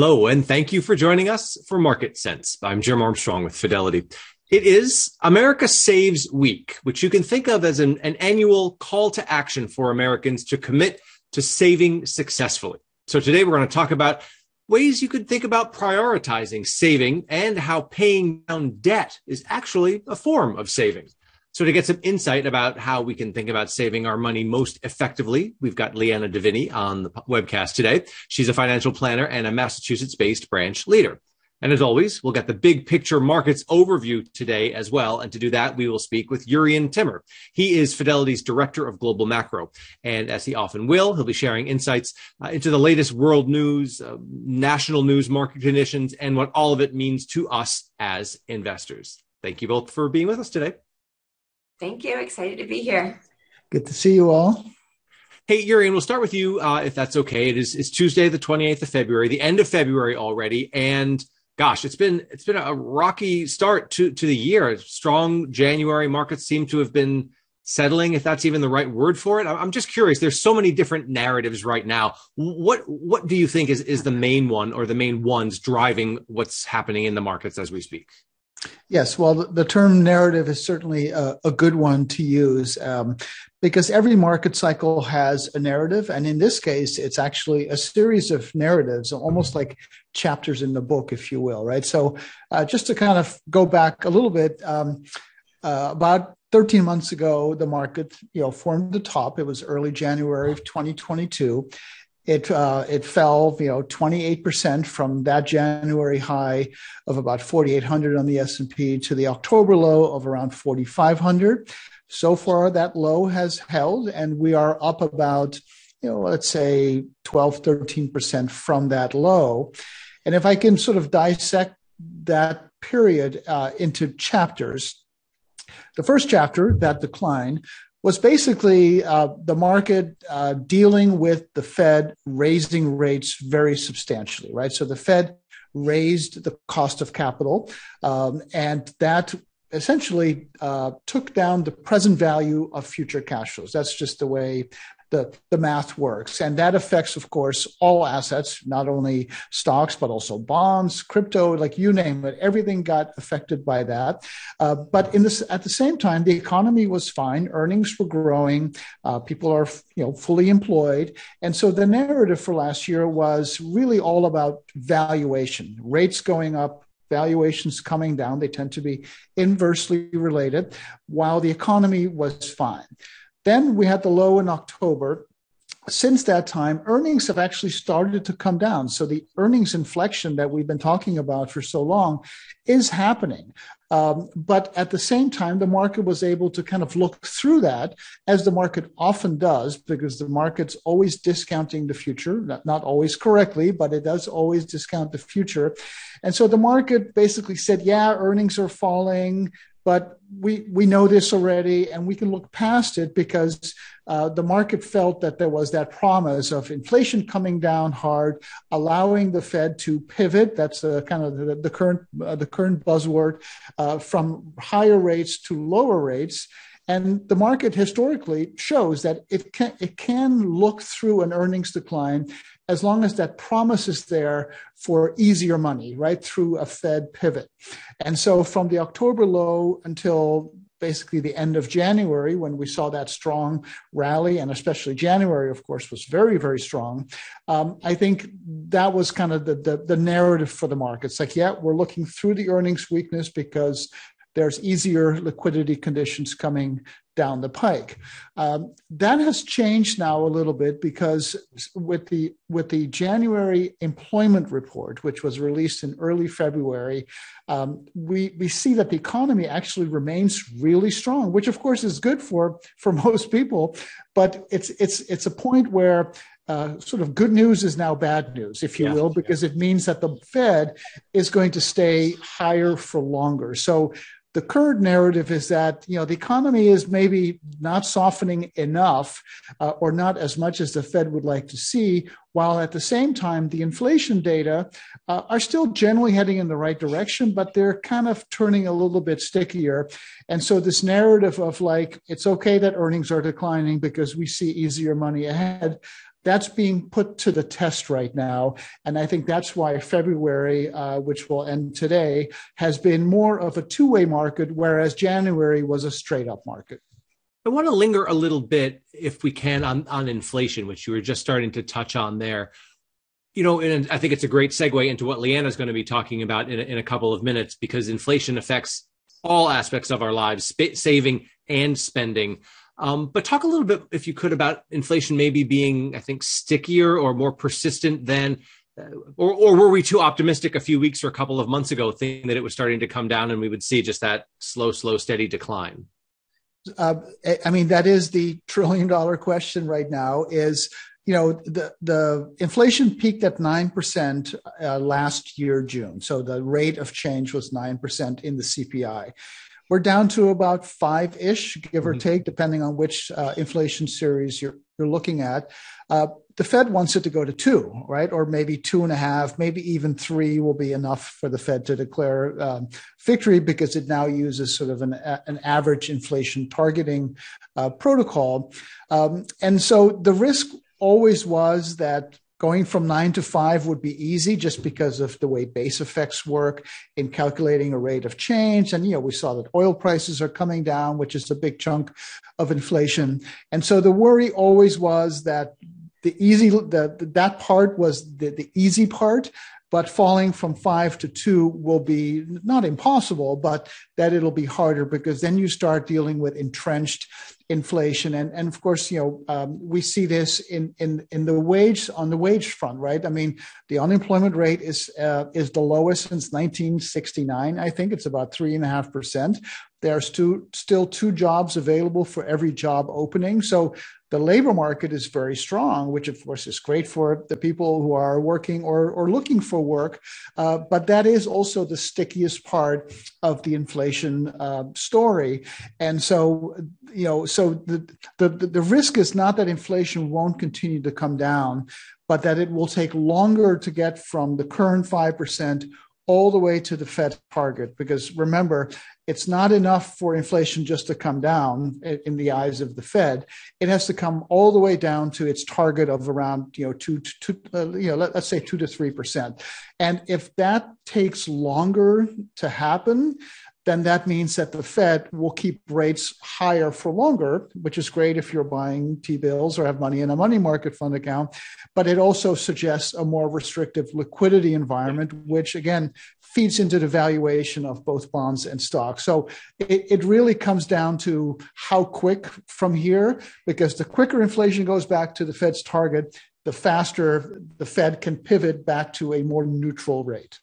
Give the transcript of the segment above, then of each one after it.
Hello, and thank you for joining us for Market Sense. I'm Jim Armstrong with Fidelity. It is America Saves Week, which you can think of as an, an annual call to action for Americans to commit to saving successfully. So today we're going to talk about ways you could think about prioritizing saving and how paying down debt is actually a form of saving. So to get some insight about how we can think about saving our money most effectively, we've got Leanna Devinney on the webcast today. She's a financial planner and a Massachusetts based branch leader. And as always, we'll get the big picture markets overview today as well. And to do that, we will speak with Jurrien Timmer. He is Fidelity's Director of Global Macro. And as he often will, he'll be sharing insights uh, into the latest world news, uh, national news, market conditions, and what all of it means to us as investors. Thank you both for being with us today. Thank you. Excited to be here. Good to see you all. Hey, Jurrien, we'll start with you, uh, if that's okay. It is it's Tuesday, the 28th of February, the end of February already. And gosh, it's been it's been a rocky start to, to the year. Strong January markets seem to have been settling, if that's even the right word for it. I'm just curious. There's so many different narratives right now. What what do you think is, is the main one or the main ones driving what's happening in the markets as we speak? Yes, well, the, term narrative is certainly a, a good one to use um, because every market cycle has a narrative. And in this case, it's actually a series of narratives, almost like chapters in the book, if you will, right? So, uh, just to kind of go back a little bit, um, uh, about 13 months ago, the market, you know, formed the top. It was early January of 2022, it uh, it fell, you know, 28% from that January high of about 4,800 on the S&P to the October low of around 4,500. So far, that low has held, and we are up about, you know, let's say 12, 13% from that low. And if I can sort of dissect that period uh, into chapters, the first chapter, that decline, was basically uh, the market uh, dealing with the Fed raising rates very substantially, right? So the Fed raised the cost of capital, um, and that essentially uh, took down the present value of future cash flows. That's just the way the, the math works. And that affects, of course, all assets, not only stocks, but also bonds, crypto, like you name it. Everything got affected by that. Uh, but in this, at the same time, the economy was fine. Earnings were growing. Uh, people are, you know, fully employed. And so the narrative for last year was really all about valuation, rates going up, valuations coming down. They tend to be inversely related, while the economy was fine. Then we had the low in October. Since that time, earnings have actually started to come down. So the earnings inflection that we've been talking about for so long is happening. Um, but at the same time, the market was able to kind of look through that, as the market often does, because the market's always discounting the future, not, not always correctly, but it does always discount the future. And so the market basically said, yeah, earnings are falling but we we know this already, and we can look past it because uh, the market felt that there was that promise of inflation coming down hard, allowing the Fed to pivot. That's the kind of the, the current uh, the current buzzword uh, from higher rates to lower rates. And the market historically shows that it can, it can look through an earnings decline as long as that promise is there for easier money, right, through a Fed pivot. And so from the October low until basically the end of January when we saw that strong rally, and especially January, of course, was very, very strong. Um, I think that was kind of the, the, the narrative for the markets. Like, yeah, we're looking through the earnings weakness because there's easier liquidity conditions coming down the pike. Um, that has changed now a little bit because with the with the January employment report, which was released in early February, um, we we see that the economy actually remains really strong, which of course is good for for most people, but it's it's it's a point where uh, sort of good news is now bad news, if you yeah, will, because yeah. it means that the Fed is going to stay higher for longer. So the current narrative is that you know the economy is maybe not softening enough uh, or not as much as the fed would like to see while at the same time the inflation data uh, are still generally heading in the right direction but they're kind of turning a little bit stickier. And so this narrative of like it's okay that earnings are declining because we see easier money ahead that's being put to the test right now. And I think that's why February, uh, which will end today, has been more of a two way market, whereas January was a straight up market. I want to linger a little bit, if we can, on, on inflation, which you were just starting to touch on there. You know, and I think it's a great segue into what Leanna is going to be talking about in a, in a couple of minutes because inflation affects all aspects of our lives, saving and spending. Um, but talk a little bit, if you could, about inflation maybe being, I think, stickier or more persistent than, uh, or, or were we too optimistic a few weeks or a couple of months ago, thinking that it was starting to come down and we would see just that slow, slow, steady decline? Uh, I mean, that is the trillion dollar question right now is, you know, the, the inflation peaked at 9% uh, last year, June. So the rate of change was 9% in the CPI. We're down to about five ish, give or mm-hmm. take, depending on which uh, inflation series you're, you're looking at. Uh, the Fed wants it to go to two, right? Or maybe two and a half, maybe even three will be enough for the Fed to declare um, victory because it now uses sort of an, an average inflation targeting uh, protocol. Um, and so the risk always was that Going from nine to five would be easy just because of the way base effects work in calculating a rate of change. And, you know, we saw that oil prices are coming down, which is a big chunk of inflation. And so the worry always was that the easy, the, that part was the, the easy part but falling from five to two will be not impossible, but that it'll be harder because then you start dealing with entrenched inflation. And, and of course, you know, um, we see this in, in, in the wage, on the wage front, right? I mean, the unemployment rate is, uh, is the lowest since 1969. I think it's about three and a half percent. There's two, still two jobs available for every job opening. So the labor market is very strong, which of course is great for the people who are working or, or looking for work. Uh, but that is also the stickiest part of the inflation uh, story. And so, you know, so the, the, the risk is not that inflation won't continue to come down, but that it will take longer to get from the current 5% all the way to the Fed target. Because remember, it's not enough for inflation just to come down in the eyes of the Fed. It has to come all the way down to its target of around, you know, two, two uh, you know, let, us say two to three percent. And if that takes longer to happen, then that means that the Fed will keep rates higher for longer, which is great if you're buying T bills or have money in a money market fund account. But it also suggests a more restrictive liquidity environment, which again feeds into the valuation of both bonds and stocks. So it, it really comes down to how quick from here, because the quicker inflation goes back to the Fed's target, the faster the Fed can pivot back to a more neutral rate.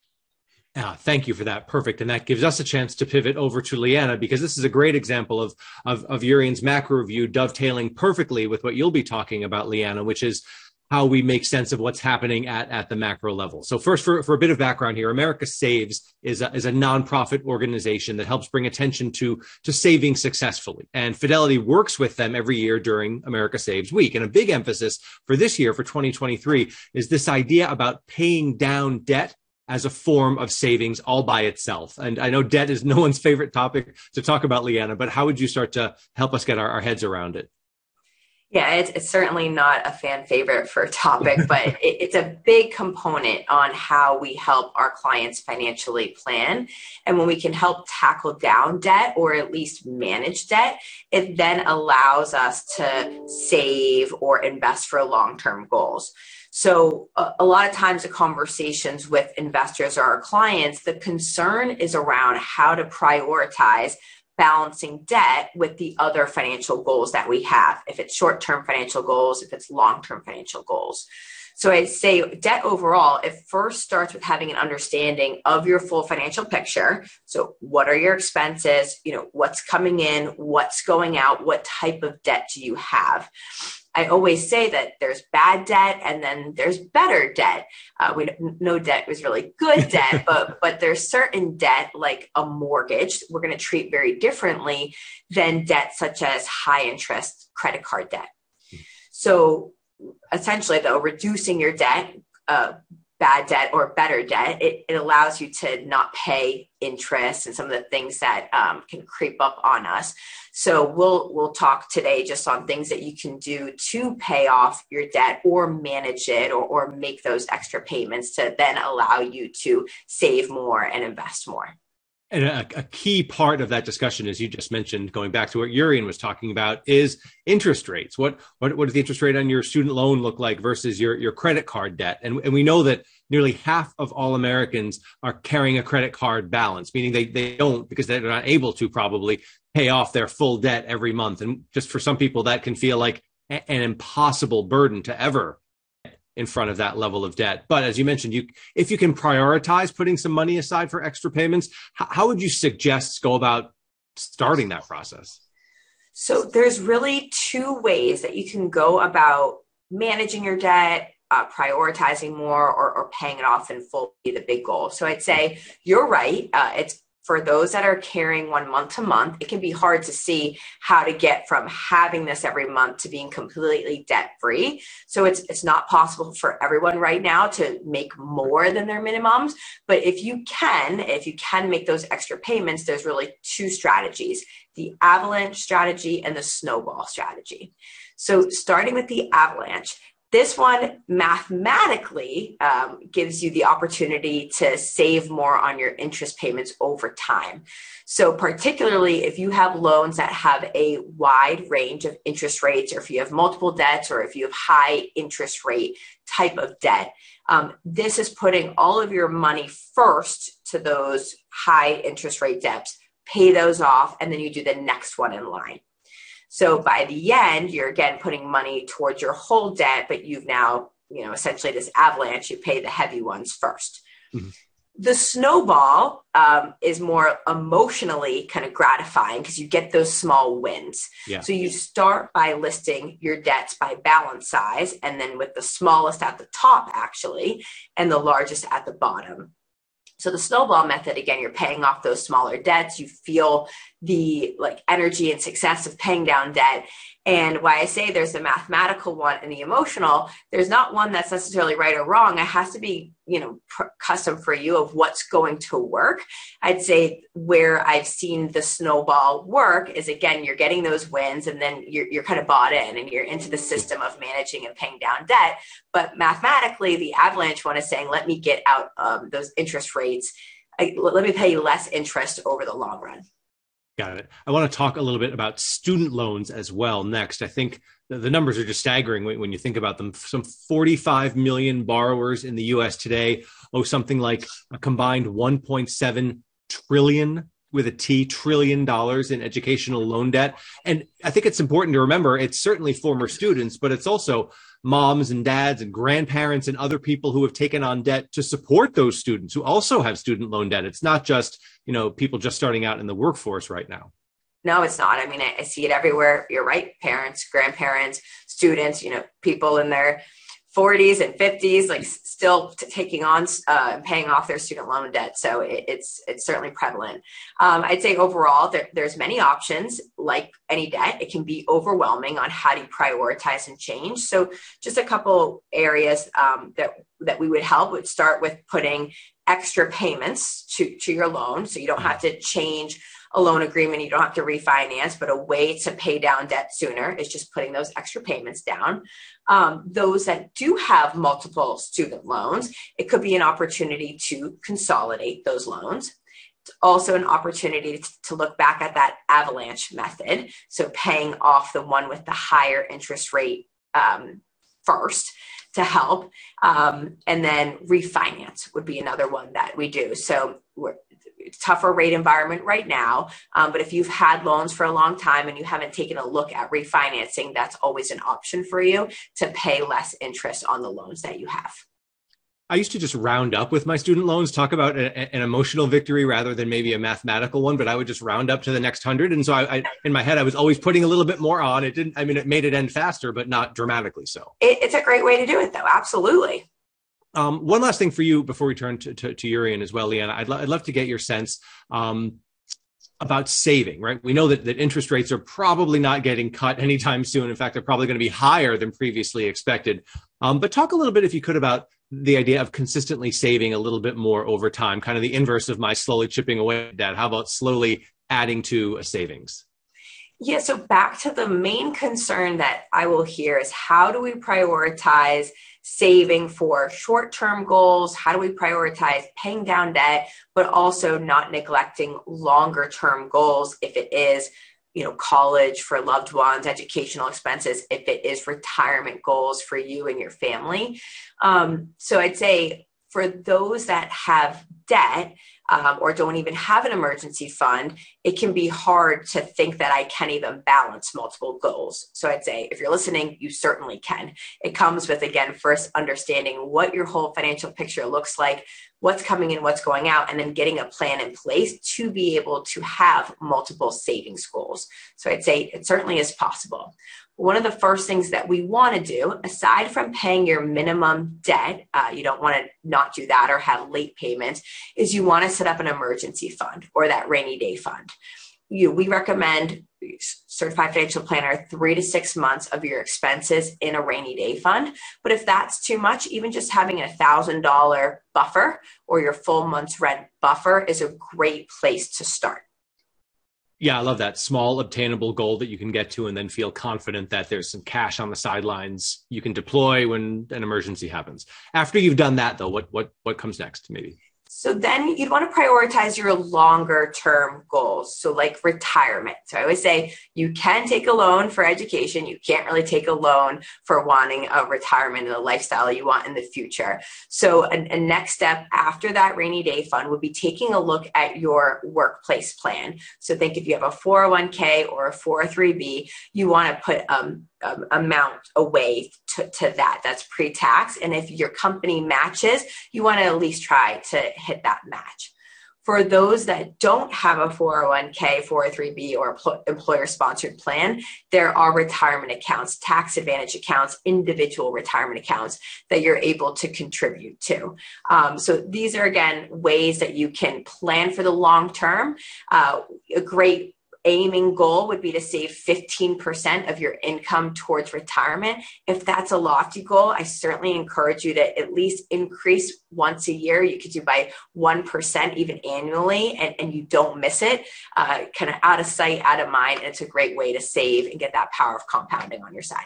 Yeah, thank you for that. Perfect. And that gives us a chance to pivot over to Leanna because this is a great example of, of, of Jurrien's macro review dovetailing perfectly with what you'll be talking about, Leanna, which is how we make sense of what's happening at, at the macro level. So first, for, for a bit of background here, America Saves is a, is a nonprofit organization that helps bring attention to, to saving successfully. And Fidelity works with them every year during America Saves Week. And a big emphasis for this year, for 2023, is this idea about paying down debt as a form of savings all by itself. And I know debt is no one's favorite topic to talk about, Leanna, but how would you start to help us get our, our heads around it? Yeah, it's, it's, certainly not a fan favorite for a topic, but it, it's a big component on how we help our clients financially plan. And when we can help tackle down debt or at least manage debt, it then allows us to save or invest for long term goals. So, a, a, lot of times, the conversations with investors or our clients, the concern is around how to prioritize balancing debt with the other financial goals that we have. If it's short term financial goals, if it's long term financial goals. So I'd say debt overall, it first starts with having an understanding of your full financial picture. So what are your expenses? You know, what's coming in, what's going out, what type of debt do you have? I always say that there's bad debt and then there's better debt. Uh, we no debt is really good debt, but but there's certain debt like a mortgage we're going to treat very differently than debt such as high interest credit card debt. So essentially, though, reducing your debt. Uh, bad debt or better debt, it, it allows you to not pay interest and some of the things that um, can creep up on us. So we'll we'll talk today just on things that you can do to pay off your debt or manage it or, or make those extra payments to then allow you to save more and invest more. And a, a, key part of that discussion, as you just mentioned, going back to what Jurrien was talking about, is interest rates. What what, what does the interest rate on your student loan look like versus your, your credit card debt? And, and we know that nearly half of all Americans are carrying a credit card balance, meaning they, they don't because they're not able to probably pay off their full debt every month. And just for some people, that can feel like a, an impossible burden to ever in front of that level of debt. But as you mentioned, you if you can prioritize putting some money aside for extra payments, how, how would you suggest go about starting that process? So there's really two ways that you can go about managing your debt, uh, prioritizing more, or, or, paying it off in full. Be the big goal. So I'd say you're right. Uh, it's for those that are carrying one month to month, it can be hard to see how to get from having this every month to being completely debt free. So it's it's not possible for everyone right now to make more than their minimums, but if you can, if you can make those extra payments, there's really two strategies, the avalanche strategy and the snowball strategy. So starting with the avalanche, this one mathematically um, gives you the opportunity to save more on your interest payments over time. So, particularly if you have loans that have a wide range of interest rates, or if you have multiple debts, or if you have high interest rate type of debt, um, this is putting all of your money first to those high interest rate debts, pay those off, and then you do the next one in line. So by the end, you're again putting money towards your whole debt, but you've now, you know, essentially this avalanche, you pay the heavy ones 1st mm-hmm. The snowball um, is more emotionally kind of gratifying because you get those small wins. Yeah. So you start by listing your debts by balance size, and then with the smallest at the top, actually, and the largest at the bottom. So the snowball method, again, you're paying off those smaller debts. You feel the like energy and success of paying down debt. And why I say there's the mathematical one and the emotional, there's not one that's necessarily right or wrong. It has to be, you know, pr- custom for you of what's going to work. I'd say where I've seen the snowball work is again, you're getting those wins and then you're, you're kind of bought in and you're into the system of managing and paying down debt. But mathematically, the avalanche one is saying, let me get out um, those interest rates. I, let me pay you less interest over the long run. Got it. I want to talk a little bit about student loans as well next. I think the, numbers are just staggering when, you think about them. Some 45 million borrowers in the US today owe something like a combined 1.7 trillion with a T trillion dollars in educational loan debt. And I think it's important to remember it's certainly former students, but it's also moms and dads and grandparents and other people who have taken on debt to support those students who also have student loan debt. It's not just, you know, people just starting out in the workforce right now. No, it's not. I mean, I, I see it everywhere. You're right. Parents, grandparents, students, you know, people in their 40s and 50s, like still t- taking on uh, paying off their student loan debt. So it, it's it's certainly prevalent. Um, I'd say overall, there, there's many options. Like any debt, it can be overwhelming on how you prioritize and change. So just a couple areas um, that that we would help would start with putting extra payments to to your loan, so you don't have to change a loan agreement, you don't have to refinance, but a way to pay down debt sooner is just putting those extra payments down. Um, those that do have multiple student loans, it could be an opportunity to consolidate those loans. It's also an opportunity to look back at that avalanche method. So paying off the one with the higher interest rate um, first to help. Um, and then refinance would be another one that we do. So tougher rate environment right now. Um, but if you've had loans for a long time and you haven't taken a look at refinancing, that's always an option for you to pay less interest on the loans that you have. I used to just round up with my student loans, talk about a, an emotional victory rather than maybe a mathematical one, but I would just round up to the next hundred. And so I, I, in my head, I was always putting a little bit more on. It didn't, I mean, it made it end faster, but not dramatically so. It, it's a great way to do it though. Absolutely. Um, one last thing for you before we turn to, to, to Jurrien as well, Leanna. I'd, lo- I'd love to get your sense um, about saving, right? We know that, that interest rates are probably not getting cut anytime soon. In fact, they're probably going to be higher than previously expected. Um, but talk a little bit, if you could, about the idea of consistently saving a little bit more over time, kind of the inverse of my slowly chipping away at. How about slowly adding to a savings? Yeah, so back to the main concern that I will hear is how do we prioritize saving for short term goals? How do we prioritize paying down debt, but also not neglecting longer term goals if it is you know college for loved ones educational expenses if it is retirement goals for you and your family um, so i'd say for those that have debt um, or don't even have an emergency fund, it can be hard to think that I can even balance multiple goals. So I'd say if you're listening, you certainly can. It comes with, again, first understanding what your whole financial picture looks like, what's coming in, what's going out, and then getting a plan in place to be able to have multiple savings goals. So I'd say it certainly is possible one of the first things that we want to do, aside from paying your minimum debt, uh, you don't want to not do that or have late payments, is you want to set up an emergency fund or that rainy day fund. You, we recommend certified financial planner three to six months of your expenses in a rainy day fund. But if that's too much, even just having a thousand dollar buffer or your full month's rent buffer is a great place to start. Yeah, I love that small obtainable goal that you can get to and then feel confident that there's some cash on the sidelines you can deploy when an emergency happens. After you've done that though, what what what comes next maybe? So then you'd want to prioritize your longer term goals. So like retirement. So I always say you can take a loan for education. You can't really take a loan for wanting a retirement and the lifestyle you want in the future. So a, a next step after that rainy day fund would be taking a look at your workplace plan. So think if you have a 401k or a 403b, you want to put um, um, amount away to, to that. That's pre tax. And if your company matches, you want to at least try to hit that match. For those that don't have a 401k, 403b, or employer sponsored plan, there are retirement accounts, tax advantage accounts, individual retirement accounts that you're able to contribute to. Um, so these are, again, ways that you can plan for the long term. Uh, a great aiming goal would be to save 15% of your income towards retirement. If that's a lofty goal, I certainly encourage you to at least increase once a year. You could do by 1% even annually, and, and you don't miss it. Uh, kind of out of sight, out of mind. And it's a great way to save and get that power of compounding on your side.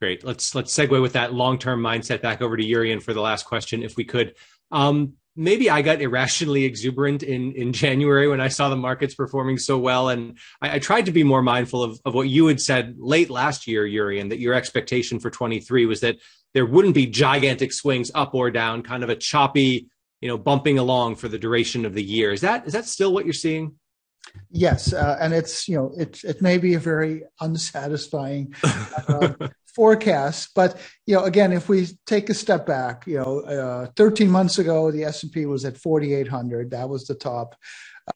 Great. Let's let's segue with that long-term mindset back over to Jurrien for the last question, if we could. Um, maybe I got irrationally exuberant in in January when I saw the markets performing so well, and I, I, tried to be more mindful of of what you had said late last year, Yuri, and that your expectation for 23 was that there wouldn't be gigantic swings up or down, kind of a choppy, you know, bumping along for the duration of the year. Is that is that still what you're seeing? Yes, uh, and it's you know it it may be a very unsatisfying uh, forecast, but you know again if we take a step back, you know, uh, 13 months ago the S and P was at 4,800. That was the top.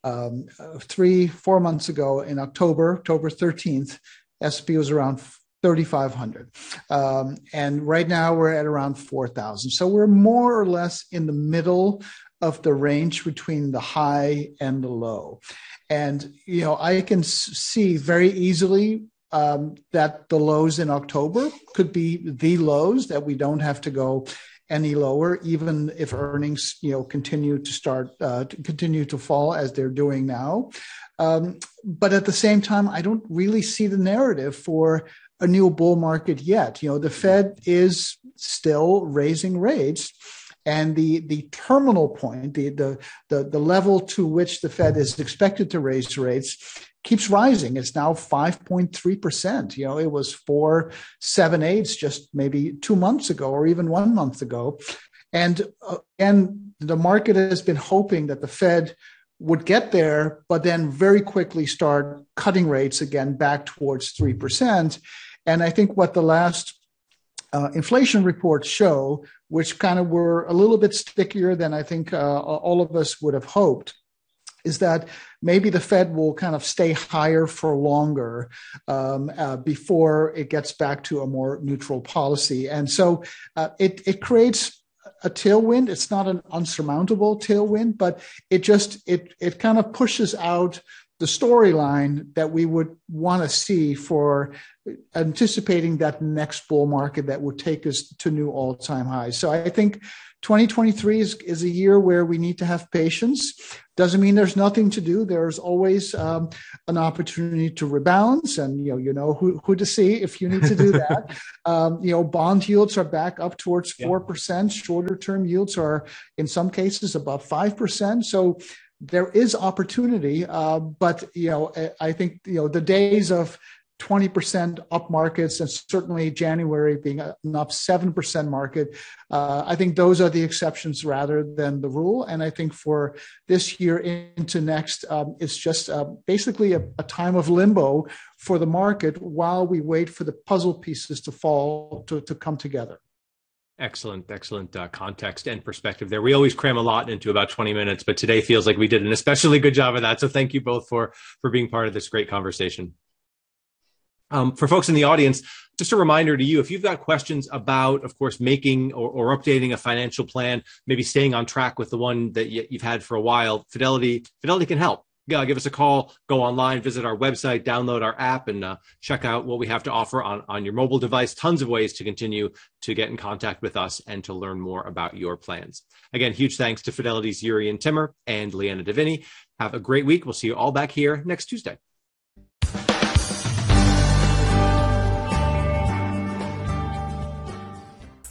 Um, three four months ago in October, October 13th, S&P was around 3,500. Um, and right now we're at around 4,000. So we're more or less in the middle of the range between the high and the low. And, you know, I can see very easily um, that the lows in October could be the lows that we don't have to go any lower, even if earnings, you know, continue to start uh, to continue to fall as they're doing now. Um, but at the same time, I don't really see the narrative for a new bull market yet. You know, the Fed is still raising rates and the the terminal point, the, the the the level to which the Fed is expected to raise rates, keeps rising. It's now 5.3%. You know, it was four, seven eighths just maybe two months ago or even one month ago. And uh, and the market has been hoping that the Fed would get there, but then very quickly start cutting rates again back towards 3%. And I think what the last uh, inflation reports show, which kind of were a little bit stickier than I think uh, all of us would have hoped, is that maybe the Fed will kind of stay higher for longer um, uh, before it gets back to a more neutral policy. And so uh, it, it creates a tailwind. It's not an unsurmountable tailwind, but it just it it kind of pushes out the storyline that we would want to see for anticipating that next bull market that would take us to new all-time highs. So I think 2023 is, is a year where we need to have patience. Doesn't mean there's nothing to do. There's always um, an opportunity to rebalance, and you know you know who, who to see if you need to do that. um, you know, bond yields are back up towards four yeah. percent. Shorter term yields are in some cases above five percent. So there is opportunity, uh, but you know I think you know the days of 20% up markets, and certainly January being an up 7% market. Uh, I think those are the exceptions rather than the rule. And I think for this year into next, um, it's just uh, basically a, a, time of limbo for the market while we wait for the puzzle pieces to fall to, to come together. Excellent, excellent uh, context and perspective there. We always cram a lot into about 20 minutes, but today feels like we did an especially good job of that. So thank you both for for being part of this great conversation. Um, for folks in the audience, just a reminder to you if you've got questions about, of course, making or, or updating a financial plan, maybe staying on track with the one that you, have had for a while, Fidelity Fidelity can help. Yeah, give us a call, go online, visit our website, download our app, and uh, check out what we have to offer on, on your mobile device. Tons of ways to continue to get in contact with us and to learn more about your plans. Again, huge thanks to Fidelity's and Timmer and Leanna Devine. Have a great week. We'll see you all back here next Tuesday.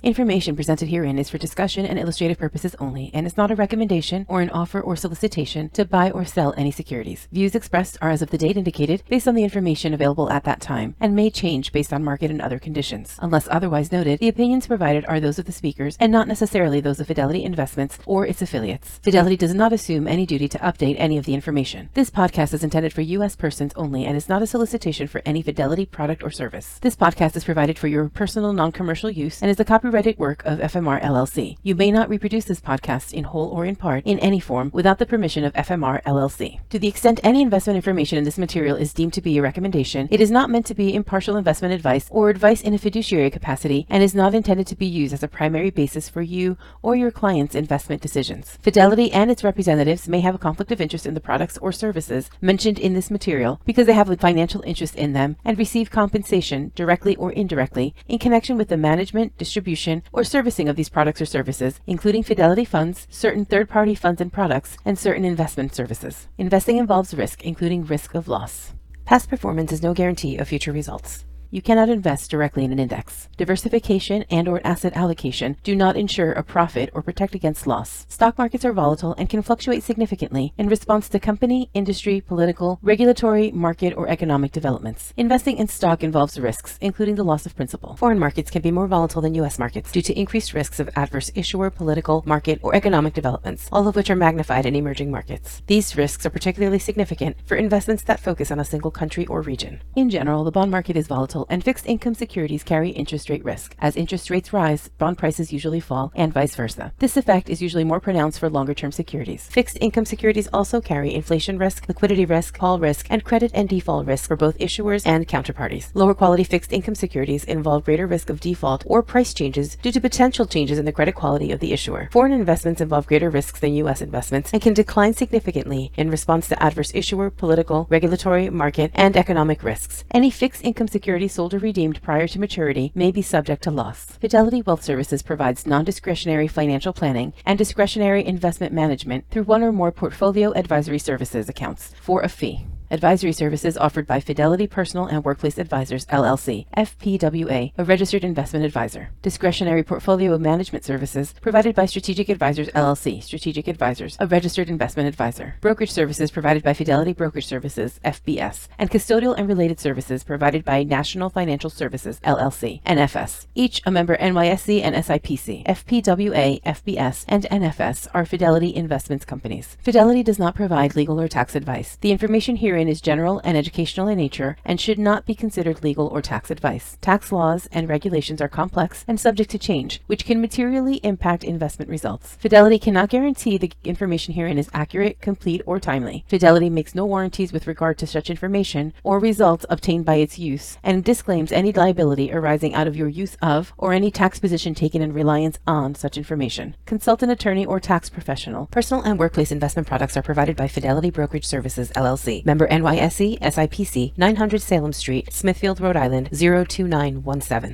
Information presented herein is for discussion and illustrative purposes only and is not a recommendation or an offer or solicitation to buy or sell any securities. Views expressed are as of the date indicated based on the information available at that time and may change based on market and other conditions. Unless otherwise noted, the opinions provided are those of the speakers and not necessarily those of Fidelity Investments or its affiliates. Fidelity does not assume any duty to update any of the information. This podcast is intended for U.S. persons only and is not a solicitation for any Fidelity product or service. This podcast is provided for your personal non-commercial use and is a copyright copyrighted work of FMR LLC. You may not reproduce this podcast in whole or in part in any form without the permission of FMR LLC. To the extent any investment information in this material is deemed to be a recommendation, it is not meant to be impartial investment advice or advice in a fiduciary capacity and is not intended to be used as a primary basis for you or your client's investment decisions. Fidelity and its representatives may have a conflict of interest in the products or services mentioned in this material because they have a financial interest in them and receive compensation, directly or indirectly, in connection with the management, distribution, distribution or servicing of these products or services, including Fidelity funds, certain third party funds and products, and certain investment services. Investing involves risk, including risk of loss. Past performance is no guarantee of future results you cannot invest directly in an index. Diversification and or asset allocation do not ensure a profit or protect against loss. Stock markets are volatile and can fluctuate significantly in response to company, industry, political, regulatory, market, or economic developments. Investing in stock involves risks, including the loss of principal. Foreign markets can be more volatile than U.S. markets due to increased risks of adverse issuer, political, market, or economic developments, all of which are magnified in emerging markets. These risks are particularly significant for investments that focus on a single country or region. In general, the bond market is volatile and fixed income securities carry interest rate risk. As interest rates rise, bond prices usually fall, and vice versa. This effect is usually more pronounced for longer term securities. Fixed income securities also carry inflation risk, liquidity risk, call risk, and credit and default risk for both issuers and counterparties. Lower quality fixed income securities involve greater risk of default or price changes due to potential changes in the credit quality of the issuer. Foreign investments involve greater risks than U.S. investments and can decline significantly in response to adverse issuer, political, regulatory, market, and economic risks. Any fixed income security sold or redeemed prior to maturity may be subject to loss. Fidelity Wealth Services provides non-discretionary financial planning and discretionary investment management through one or more portfolio advisory services accounts for a fee. Advisory services offered by Fidelity Personal and Workplace Advisors LLC, FPWA, a registered investment advisor. Discretionary portfolio management services provided by Strategic Advisors LLC, Strategic Advisors, a registered investment advisor. Brokerage services provided by Fidelity Brokerage Services, FBS, and custodial and related services provided by National Financial Services LLC, NFS. Each a member NYSE and SIPC. FPWA, FBS, and NFS are Fidelity Investments companies. Fidelity does not provide legal or tax advice. The information herein herein is general and educational in nature and should not be considered legal or tax advice. Tax laws and regulations are complex and subject to change, which can materially impact investment results. Fidelity cannot guarantee the information herein is accurate, complete, or timely. Fidelity makes no warranties with regard to such information or results obtained by its use and disclaims any liability arising out of your use of or any tax position taken in reliance on such information. Consult an attorney or tax professional. Personal and workplace investment products are provided by Fidelity Brokerage Services, LLC, member NYSE SIPC 900 Salem Street, Smithfield, Rhode Island 02917.